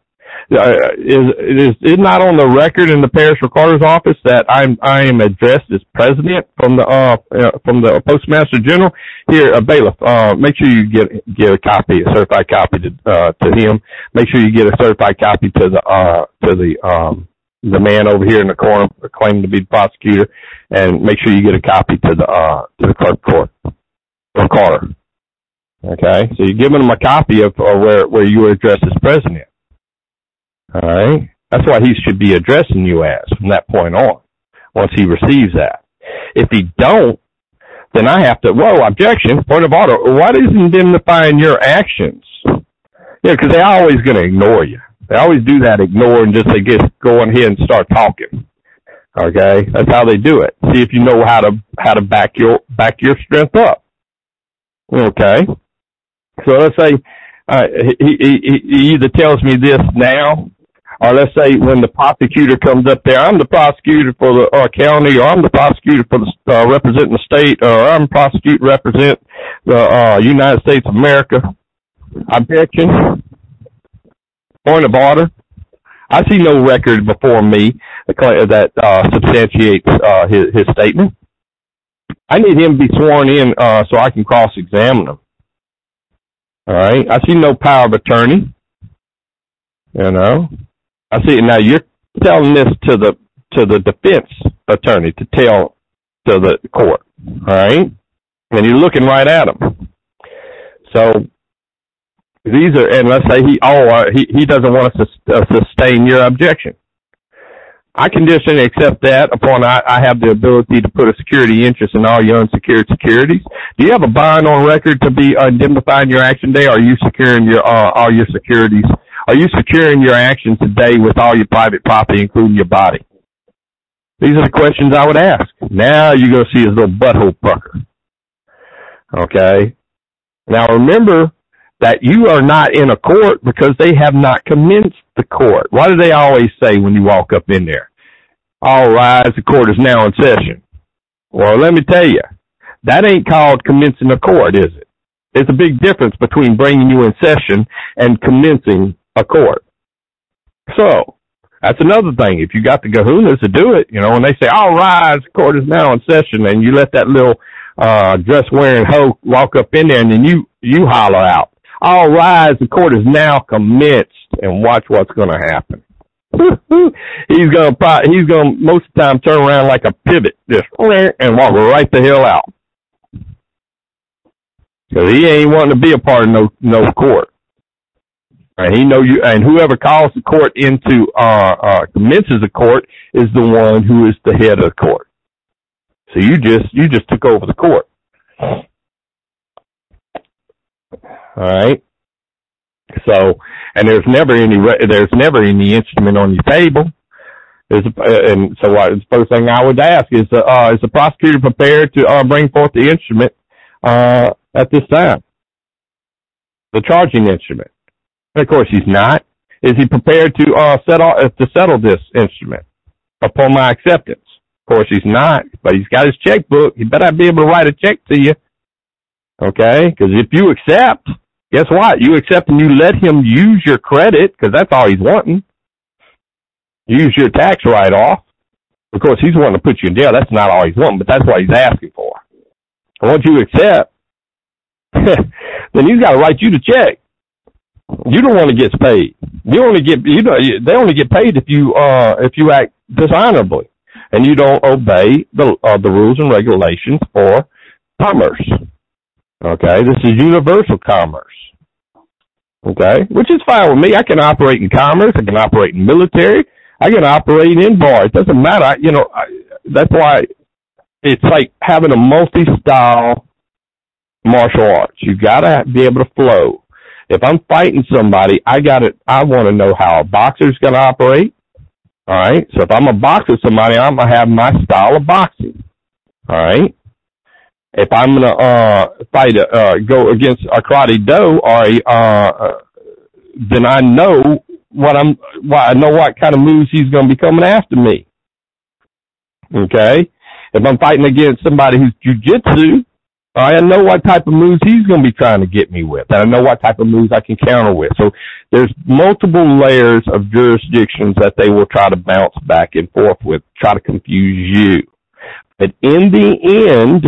Uh, is is is not on the record in the parish recorder's office that I'm I am addressed as president from the uh, uh from the postmaster general. Here a bailiff uh make sure you get get a copy a certified copy to uh to him. Make sure you get a certified copy to the uh to the um the man over here in the corner claiming to be the prosecutor and make sure you get a copy to the uh to the clerk court recorder okay? So you're giving him a copy of uh, where where you were addressed as president all right? That's why he should be addressing you as from that point on, once he receives that. If he don't, then I have to, whoa, objection, point of order. Why What is indemnifying your actions? Yeah, because they're always going to ignore you. They always do that, ignore and just they get go on here and start talking. Okay, that's how they do it. See if you know how to how to back your back your strength up. Okay, so let's say uh, he, he he either tells me this now or let's say when the prosecutor comes up there, I'm the prosecutor for the uh, county, or I'm the prosecutor for the uh, representing the state, or I'm prosecute represent the uh, United States of America. I'm Objection. Point of order. I see no record before me that uh, substantiates uh, his, his statement. I need him to be sworn in uh, so I can cross-examine him. All right. I see no power of attorney. You know, I see. Now you're telling this to the to the defense attorney to tell to the court, all right? And you're looking right at him. So these are, and let's say he oh uh, he he doesn't want to uh, sustain your objection. I condition accept that upon I, I have the ability to put a security interest in all your unsecured securities. Do you have a bond on record to be indemnifying your action day? Or are you securing your uh, all your securities are you securing your actions today with all your private property, including your body? These are the questions I would ask. Now you're going to see his little butthole pucker. Okay? Now remember that you are not in a court because they have not commenced the court. What do they always say when you walk up in there? All rise, the court is now in session. Well, let me tell you, that ain't called commencing a court, is it? There's a big difference between bringing you in session and commencing a court. So that's another thing. If you got the kahunas to do it, you know, and they say, all rise, the court is now in session, and you let that little, uh, dress wearing hoe walk up in there and then you, you holler out, all rise, the court is now commenced and watch what's going to happen. [LAUGHS] he's gonna probably, he's gonna most of the time turn around like a pivot, just [LAUGHS] and walk right the hell out. Cause he ain't wanting to be a part of no no court. And he know you, and whoever calls the court into, uh, uh, commences the court is the one who is the head of the court. So you just, you just took over the court. Alright? So, and there's never any, there's never any instrument on your table. Is and so the first thing I would ask is, uh, is the prosecutor prepared to, uh, bring forth the instrument, uh, at this time? The charging instrument. And of course, he's not. Is he prepared to uh, settle uh, to settle this instrument upon my acceptance? Of course, he's not. But he's got his checkbook. He better be able to write a check to you. Okay? Because if you accept, guess what? You accept and you let him use your credit because that's all he's wanting. Use your tax write off. Of course, he's wanting to put you in jail. That's not all he's wanting, but that's what he's asking for. Once you accept, [LAUGHS] then he's got to write you the check you don't want to get paid. You only get you know they only get paid if you uh if you act dishonorably and you don't obey the uh, the rules and regulations for commerce. Okay, this is universal commerce. Okay, which is fine with me. I can operate in commerce. I can operate in military. I can operate in bar. It doesn't matter. I, you know, I, that's why it's like having a multi-style martial arts. You gotta be able to flow. If I'm fighting somebody, I got it. I want to know how a boxer's gonna operate. All right. So if I'm a boxer somebody, I'm gonna have my style of boxing. All right. If I'm gonna uh fight a, uh go against a karate do or a uh then I know what I'm why I know what kind of moves he's gonna be coming after me. Okay? If I'm fighting against somebody who's jujitsu, I know what type of moves he's going to be trying to get me with. And I know what type of moves I can counter with. So there's multiple layers of jurisdictions that they will try to bounce back and forth with, try to confuse you. But in the end,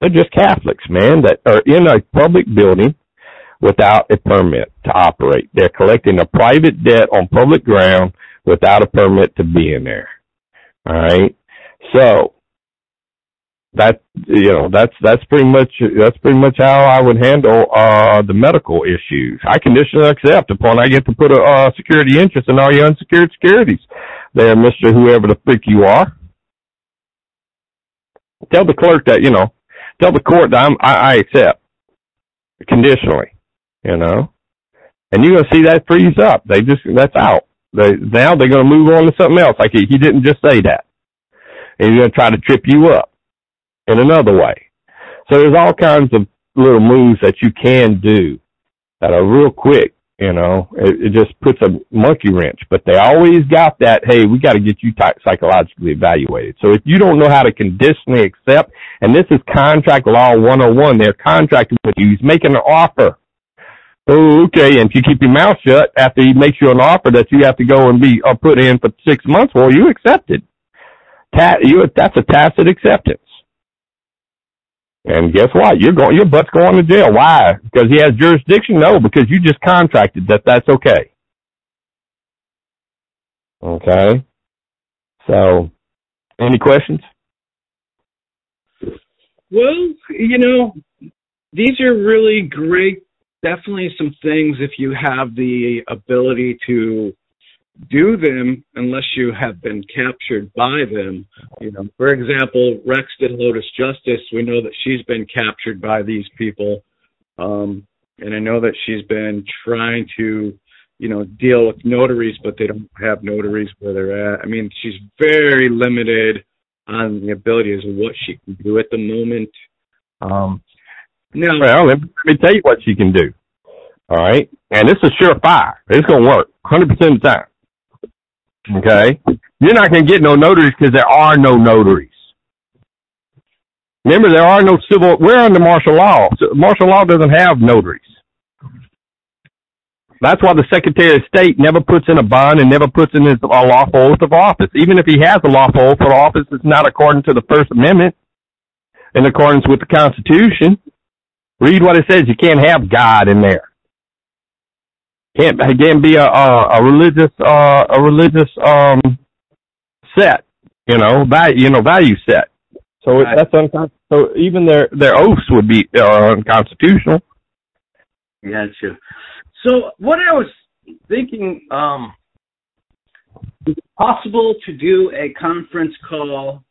they're just Catholics, man, that are in a public building without a permit to operate. They're collecting a private debt on public ground without a permit to be in there. All right. So that you know that's that's pretty much that's pretty much how I would handle uh the medical issues. I conditionally accept upon I get to put a uh, security interest in all your unsecured securities. There, Mister Whoever the freak you are. Tell the clerk that you know. Tell the court that I'm, I, I accept conditionally. You know, and you're gonna see that freeze up. They just that's out. They now they're gonna move on to something else. Like he, he didn't just say that, and he's gonna try to trip you up in another way. So there's all kinds of little moves that you can do that are real quick. You know, it, it just puts a monkey wrench, but they always got that. Hey, we got to get you psychologically evaluated. So if you don't know how to conditionally accept, and this is contract law 101, they're contracting with you. He's making an offer. Oh, okay. And if you keep your mouth shut after he makes you an offer that you have to go and be uh, put in for six months, well, you accepted. Ta- you, that's a tacit acceptance. And guess what? You're going, your butt's going to jail. Why? Because he has jurisdiction? No, because you just contracted that that's okay. Okay. So, any questions? Well, you know, these are really great. Definitely some things if you have the ability to do them unless you have been captured by them. You know, for example, Rex did Lotus Justice, we know that she's been captured by these people. Um, and I know that she's been trying to, you know, deal with notaries, but they don't have notaries where they're at. I mean, she's very limited on the abilities to what she can do at the moment. Um, now, well, let me tell you what she can do. All right, and this is surefire. It's going to work 100% of the time. Okay? You're not going to get no notaries because there are no notaries. Remember, there are no civil, we're under martial law. So martial law doesn't have notaries. That's why the Secretary of State never puts in a bond and never puts in his a lawful oath of office. Even if he has a lawful oath of office, it's not according to the First Amendment, in accordance with the Constitution. Read what it says. You can't have God in there can't can't be a a, a religious uh, a religious um set, you know, value you know value set. So that's unconstitutional. So even their their oaths would be uh, unconstitutional. Gotcha. So what I was thinking, um, is it possible to do a conference call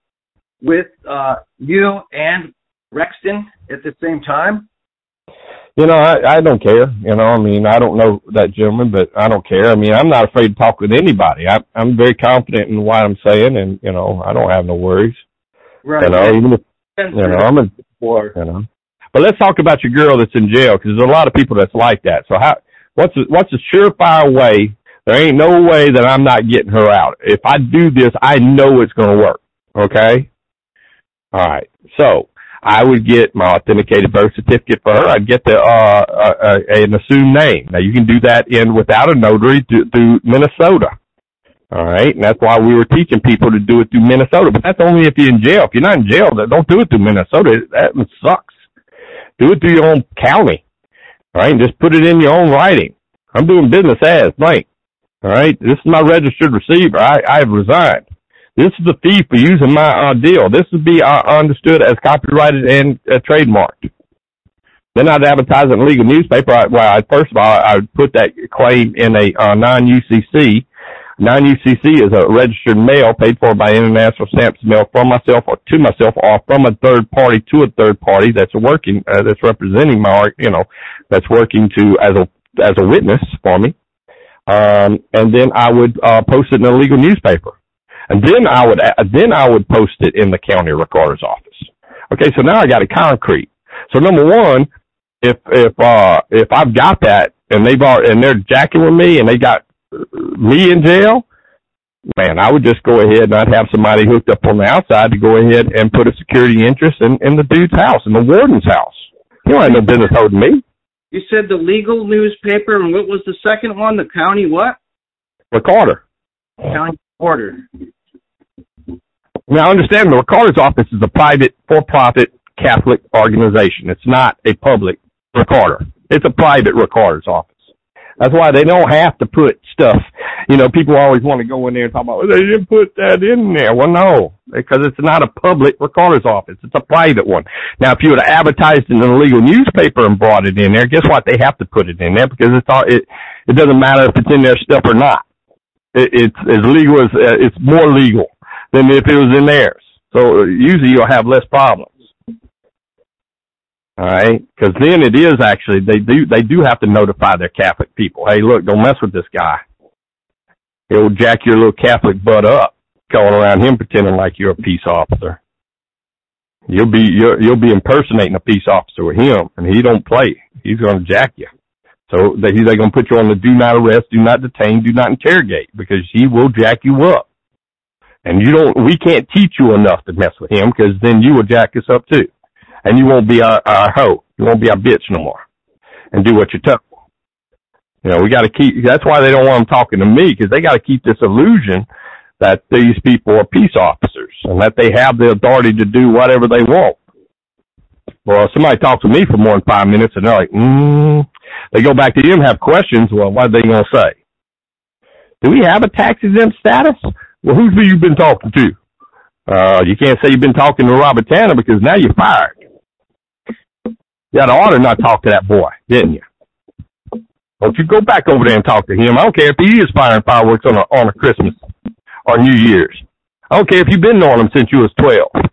with uh, you and Rexton at the same time? You know, I, I don't care. You know, I mean, I don't know that gentleman, but I don't care. I mean, I'm not afraid to talk with anybody. I, I'm very confident in what I'm saying, and you know, I don't have no worries. Right. You know, even if you know, I'm a, war. you know. But let's talk about your girl that's in jail because there's a lot of people that's like that. So how? What's a, what's a surefire way? There ain't no way that I'm not getting her out. If I do this, I know it's going to work. Okay. All right. So I would get my authenticated birth certificate for her. I'd get the uh, uh, uh, an assumed name. Now you can do that in without a notary through, through Minnesota. All right, and that's why we were teaching people to do it through Minnesota. But that's only if you're in jail. If you're not in jail, don't do it through Minnesota. That sucks. Do it through your own county. All right, and just put it in your own writing. I'm doing business as blank. All right, this is my registered receiver. I I have resigned. This is a fee for using my uh, deal. This would be uh, understood as copyrighted and uh, trademarked. Then I'd advertise it in a legal newspaper. I, well, I, first of all, I would put that claim in a uh, non-UCC Non-UCC is a registered mail paid for by International Stamps Mail from myself or to myself or from a third party to a third party that's working, uh, that's representing my, you know, that's working to, as a, as a witness for me. Um, and then I would, uh, post it in a legal newspaper. And then I would, then I would post it in the county recorder's office. Okay, so now I got it concrete. So number one, if, if, uh, if I've got that and they've already, and they're jacking with me and they got me in jail, man, I would just go ahead and I'd have somebody hooked up on the outside to go ahead and put a security interest in, in the dude's house, in the warden's house. You don't have no business holding me. You said the legal newspaper, and what was the second one? The county what? Recorder. County recorder. Now, understand the recorder's office is a private, for-profit Catholic organization. It's not a public recorder. It's a private recorder's office. That's why they don't have to put stuff. You know, people always want to go in there and talk about, well, they didn't put that in there. Well, no, because it's not a public recorder's office. It's a private one. Now, if you would have advertised in a legal newspaper and brought it in there, guess what? They have to put it in there because it's all, it, it doesn't matter if it's in their stuff or not. It, it's as legal as, uh, it's more legal than if it was in theirs. So usually you'll have less problems. All right, because then it is actually they do they do have to notify their Catholic people. Hey, look, don't mess with this guy. He'll jack your little Catholic butt up, going around him pretending like you're a peace officer. You'll be you'll, you'll be impersonating a peace officer with him, and he don't play. He's going to jack you. So they they're going to put you on the do not arrest, do not detain, do not interrogate because he will jack you up. And you don't, we can't teach you enough to mess with him because then you will jack us up too and you won't be our, our hoe. You won't be our bitch no more and do what you're told. You know, we got to keep, that's why they don't want them talking to me because they got to keep this illusion that these people are peace officers and that they have the authority to do whatever they want. Well, somebody talks to me for more than five minutes and they're like, mm, they go back to you and have questions. Well, what are they going to say? Do we have a tax exempt status? Well, who's you been talking to? Uh, you can't say you've been talking to Robert Tanner because now you're fired. You had an order not talk to that boy, didn't you? Don't you go back over there and talk to him. I don't care if he is firing fireworks on a, on a Christmas or New Year's. I don't care if you've been knowing him since you was 12.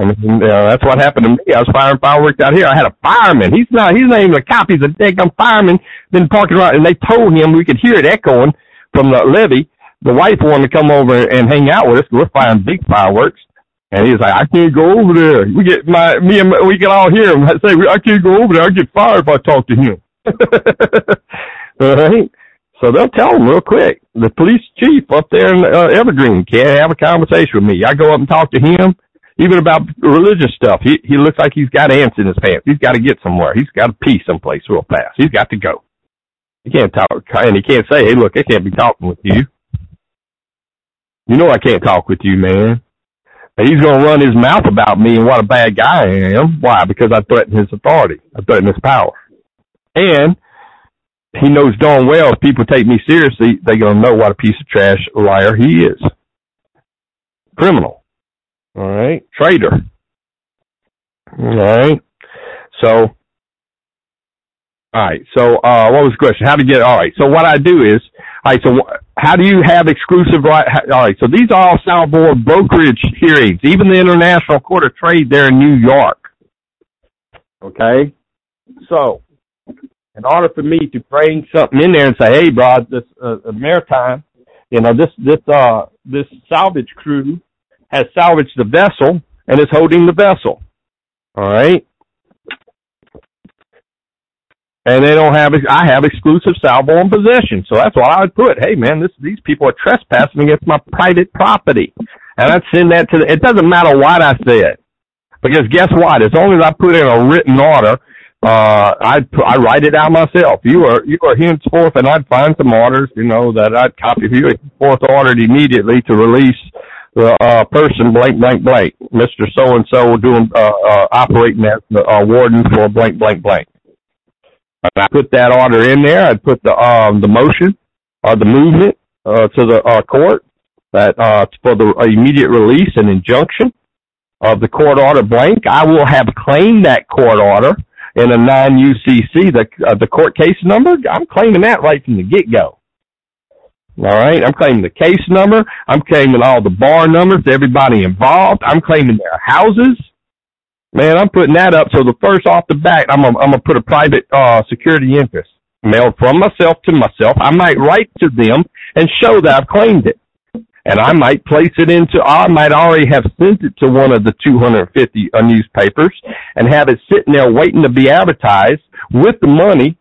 I mean, uh, that's what happened to me. I was firing fireworks out here. I had a fireman. He's not, he's not even a cop. He's a damn fireman. Been parking around and they told him we could hear it echoing from the levee. The wife wanted to come over and hang out with us. We're firing big fireworks. And he's like, I can't go over there. We get my, me and my, we can all hear him say, I can't go over there. I get fired if I talk to him. [LAUGHS] right. So they'll tell him real quick. The police chief up there in uh, Evergreen can't have a conversation with me. I go up and talk to him, even about religious stuff. He he looks like he's got ants in his pants. He's got to get somewhere. He's got to pee someplace real fast. He's got to go. He can't talk, and he can't say, "Hey, look, I can't be talking with you." You know I can't talk with you, man he's going to run his mouth about me and what a bad guy I am. Why? Because I threaten his authority. I threaten his power. And he knows darn well if people take me seriously, they're going to know what a piece of trash liar he is. Criminal. All right. Traitor. All right. So, all right. So, uh, what was the question? How to get, all right. So what I do is, all right. So how do you have exclusive right? All right. So these are all Salvador brokerage hearings, even the International Court of Trade there in New York. Okay. So in order for me to bring something in there and say, hey, bro, this, uh, uh maritime, you know, this, this, uh, this salvage crew has salvaged the vessel and is holding the vessel. All right and they don't have. I have exclusive salvor and possession, so that's what I would put. Hey, man, this these people are trespassing against my private property, and I'd send that to. The, it doesn't matter what I said, because guess what? As long as I put in a written order, uh, I I write it out myself. You are you are henceforth, and I'd find some orders, you know, that I'd copy. You forth ordered immediately to release uh, person blank blank blank, Mister So and So doing uh, uh, operating as the uh, warden for blank blank blank. I put that order in there. I'd put the um the motion or the movement uh, to the uh, court that uh for the immediate release and injunction of the court order blank. I will have claimed that court order in a non-UCC the uh, the court case number. I'm claiming that right from the get go. All right. I'm claiming the case number. I'm claiming all the bar numbers, everybody involved. I'm claiming their houses. Man, I'm putting that up. So the first off the bat, I'm gonna, I'm gonna put a private uh, security interest mailed from myself to myself. I might write to them and show that I've claimed it. And I might place it into, I might already have sent it to one of the 250 uh, newspapers and have it sitting there waiting to be advertised with the money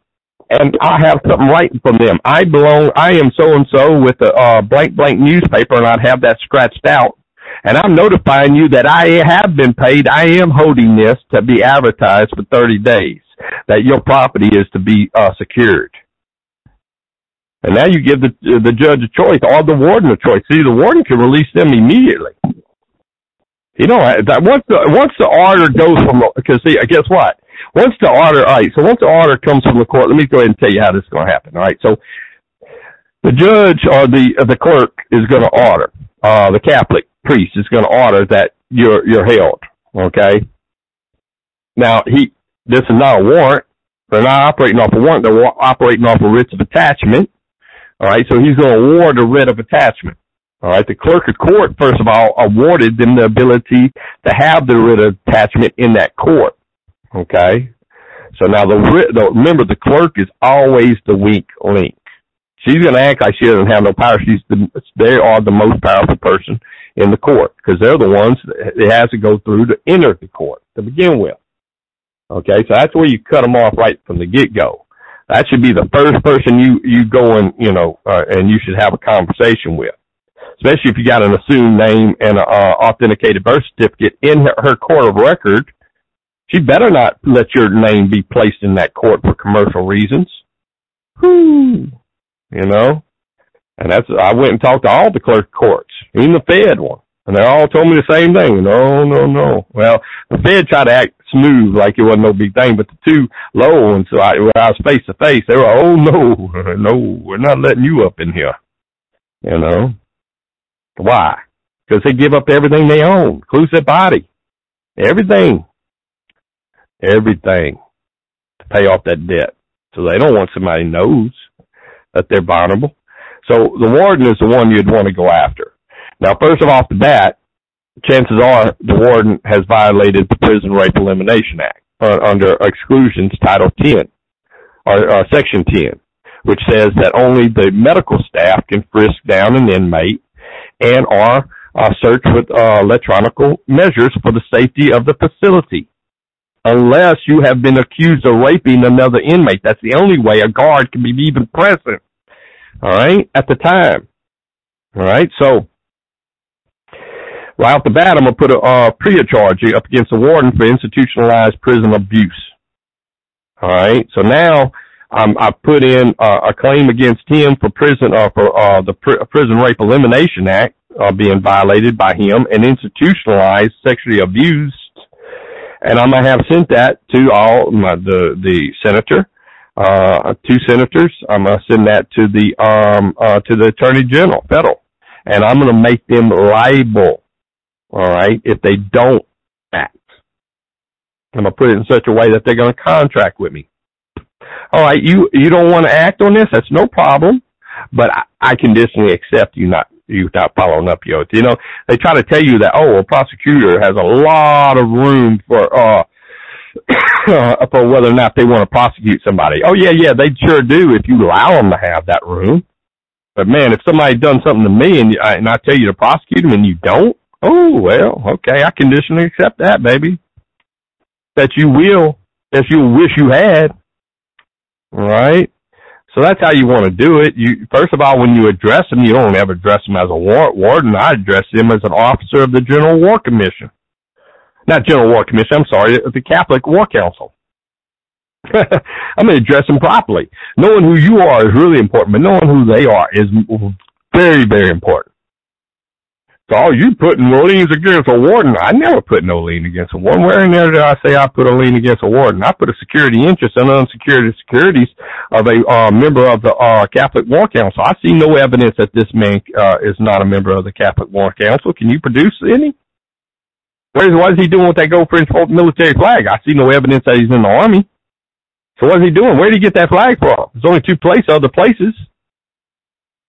and I have something writing from them. I belong, I am so and so with a uh, blank blank newspaper, and I'd have that scratched out. And I'm notifying you that I have been paid. I am holding this to be advertised for 30 days. That your property is to be uh, secured. And now you give the the judge a choice or the warden a choice. See, the warden can release them immediately. You know, that once the once the order goes from because see, guess what? Once the order, all right, so once the order comes from the court, let me go ahead and tell you how this is going to happen. All right, so the judge or the uh, the clerk is going to order, uh, the Catholic priest is going to order that you're you're held. Okay. Now he, this is not a warrant. They're not operating off a warrant. They're operating off a writ of attachment. All right, so he's going to award a writ of attachment. All right, the clerk of court, first of all, awarded them the ability to have the writ of attachment in that court. Okay. So now the, the remember the clerk is always the weak link. She's going to act like she doesn't have no power. She's the, they are the most powerful person in the court because they're the ones that it has to go through to enter the court to begin with. Okay, so that's where you cut them off right from the get go. That should be the first person you you go and you know uh, and you should have a conversation with, especially if you got an assumed name and an uh, authenticated birth certificate in her, her court of record she better not let your name be placed in that court for commercial reasons. Whoo, You know? And that's, I went and talked to all the clerk courts, even the Fed one. And they all told me the same thing. No, no, no. Well, the Fed tried to act smooth like it wasn't no big thing, but the two low ones, so I, when I was face to face, they were, oh no, [LAUGHS] no, we're not letting you up in here. You know? Why? Because they give up everything they own, includes their body. Everything everything to pay off that debt. So they don't want somebody knows that they're vulnerable. So the warden is the one you'd want to go after. Now, first of all, the bat, chances are the warden has violated the Prison Rape Elimination Act uh, under exclusions Title 10 or, or Section 10, which says that only the medical staff can frisk down an inmate and or uh, search with uh, electronic measures for the safety of the facility unless you have been accused of raping another inmate. That's the only way a guard can be even present. All right, at the time. All right, so right off the bat, I'm gonna put a uh, PREA charge up against the warden for institutionalized prison abuse. All right, so now um, I put in uh, a claim against him for prison uh, for uh, the Pr- Prison Rape Elimination Act uh, being violated by him and institutionalized sexually abused and I'm gonna have sent that to all my, the the senator, uh, two senators. I'm gonna send that to the um uh, to the attorney general, federal, and I'm gonna make them liable. All right, if they don't act, I'm gonna put it in such a way that they're gonna contract with me. All right, you you don't want to act on this? That's no problem, but I, I conditionally accept you not you not following up your, you know, they try to tell you that, oh, a prosecutor has a lot of room for, uh, [COUGHS] for whether or not they want to prosecute somebody. Oh yeah, yeah, they sure do if you allow them to have that room. But man, if somebody done something to me and, I, and I tell you to prosecute them and you don't, oh well, okay, I conditionally accept that, baby. That you will, that you wish you had. Right. So that's how you want to do it. You first of all, when you address them, you don't ever address them as a war, warden. I address them as an officer of the General War Commission, not General War Commission. I'm sorry, the Catholic War Council. [LAUGHS] I'm going to address them properly. Knowing who you are is really important, but knowing who they are is very, very important. Oh, you putting liens against a warden. I never put no lien against a warden. Where in there did I say I put a lien against a warden? I put a security interest in unsecured securities of a uh, member of the uh, Catholic War Council. I see no evidence that this man uh, is not a member of the Catholic War Council. Can you produce any? What is, what is he doing with that gold French military flag? I see no evidence that he's in the army. So what is he doing? Where did he get that flag from? There's only two places, other places.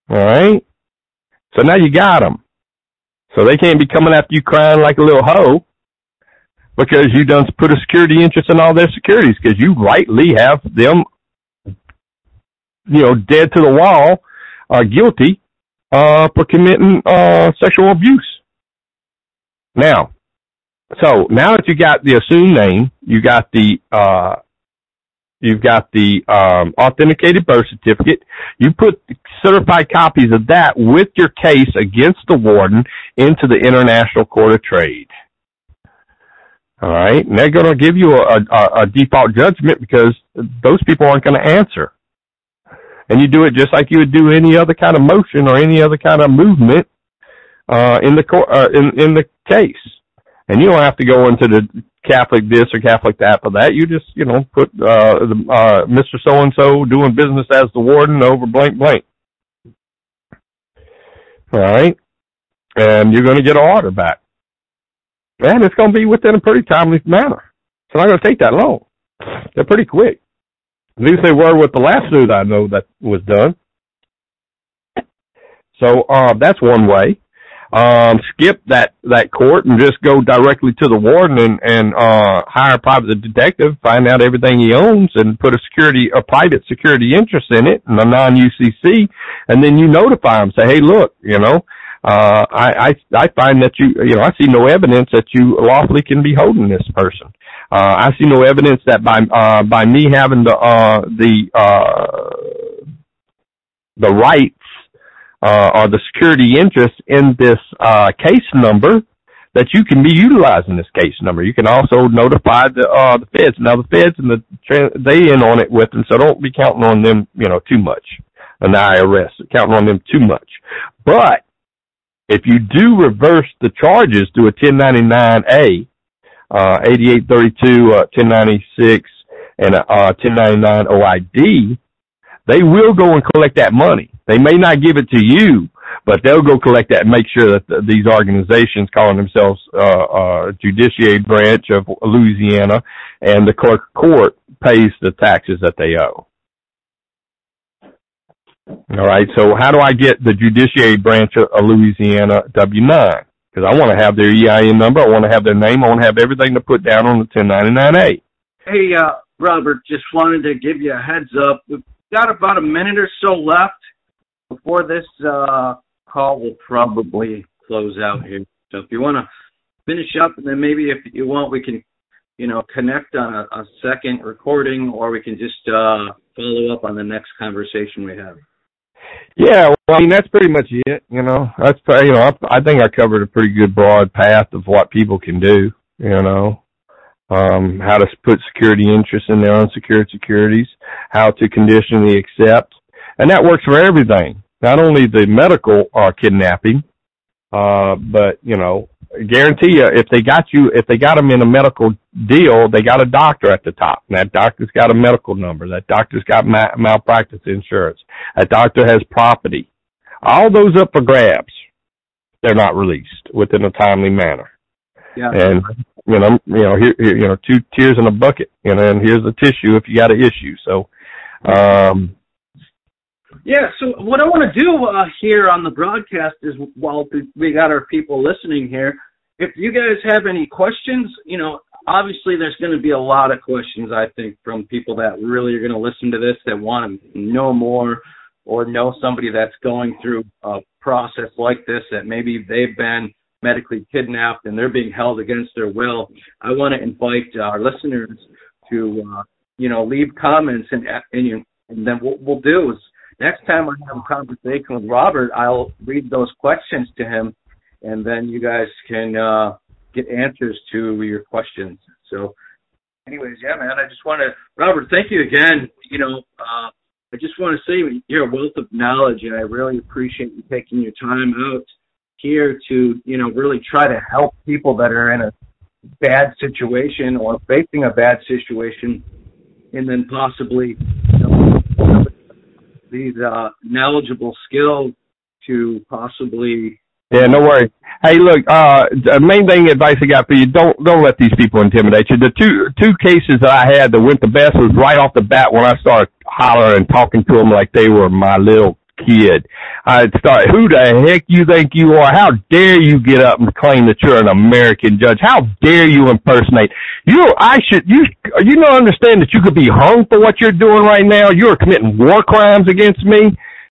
All right. So now you got them. So they can't be coming after you crying like a little hoe because you done put a security interest in all their securities because you rightly have them, you know, dead to the wall, uh, guilty, uh, for committing, uh, sexual abuse. Now, so now that you got the assumed name, you got the, uh, You've got the um, authenticated birth certificate. You put certified copies of that with your case against the warden into the International Court of Trade. All right, and they're going to give you a, a, a default judgment because those people aren't going to answer. And you do it just like you would do any other kind of motion or any other kind of movement uh, in the court uh, in in the case. And you don't have to go into the Catholic this or Catholic that for that. You just, you know, put uh, the, uh, Mr. So and so doing business as the warden over blank blank. All right, and you're going to get an order back, and it's going to be within a pretty timely manner. It's not going to take that long. They're pretty quick. At least they were with the last suit I know that was done. So uh, that's one way um, skip that that court and just go directly to the warden and and uh, hire a private detective, find out everything he owns, and put a security a private security interest in it, and a non UCC, and then you notify him, say, hey, look, you know. Uh, I, I, I find that you, you know, I see no evidence that you lawfully can be holding this person. Uh, I see no evidence that by, uh, by me having the, uh, the, uh, the right uh, or the security interest in this uh, case number that you can be utilizing this case number. You can also notify the uh, the feds. Now the feds and the they in on it with them, so don't be counting on them, you know, too much. An IRS counting on them too much. But if you do reverse the charges to a 1099A, uh, 8832, uh, 1096, and a uh, 1099 OID, they will go and collect that money. They may not give it to you, but they'll go collect that and make sure that the, these organizations calling themselves uh, uh, judiciary branch of Louisiana and the clerk court pays the taxes that they owe. All right. So how do I get the judiciary branch of Louisiana W-9? Because I want to have their EIN number. I want to have their name. I want to have everything to put down on the 1099A. Hey, uh, Robert, just wanted to give you a heads up. Got about a minute or so left before this uh, call will probably close out here. So if you want to finish up, and then maybe if you want, we can, you know, connect on a, a second recording, or we can just uh, follow up on the next conversation we have. Yeah, well, I mean that's pretty much it. You know, that's you know I, I think I covered a pretty good broad path of what people can do. You know, um, how to put security interests in their unsecured securities, how to conditionally accept, and that works for everything. Not only the medical uh, kidnapping, uh, but you know, guarantee you, if they got you, if they got them in a medical deal, they got a doctor at the top. And that doctor's got a medical number. That doctor's got ma- malpractice insurance. That doctor has property. All those up for grabs. They're not released within a timely manner. Yeah. And you know, you know, here, here, you know, two tears in a bucket, you know, and here's the tissue if you got an issue. So, um, yeah, so what I want to do uh, here on the broadcast is while we got our people listening here, if you guys have any questions, you know, obviously there's going to be a lot of questions, I think, from people that really are going to listen to this that want to know more or know somebody that's going through a process like this that maybe they've been medically kidnapped and they're being held against their will. I want to invite our listeners to, uh, you know, leave comments and, and, and then what we'll do is next time I have a conversation with Robert, I'll read those questions to him, and then you guys can uh, get answers to your questions. So, anyways, yeah, man, I just want to, Robert, thank you again. You know, uh, I just want to say you're a wealth of knowledge, and I really appreciate you taking your time out here to, you know, really try to help people that are in a bad situation or facing a bad situation, and then possibly you know, these uh, knowledgeable skills to possibly. Yeah, no worry. Hey, look, uh, the main thing advice I got for you, don't, don't let these people intimidate you. The two, two cases that I had that went the best was right off the bat when I started hollering and talking to them like they were my little kid. I'd start, who the heck you think you are? How dare you get up and claim that you're an American judge? How dare you impersonate? You, I should, you, you don't understand that you could be hung for what you're doing right now? You are committing war crimes against me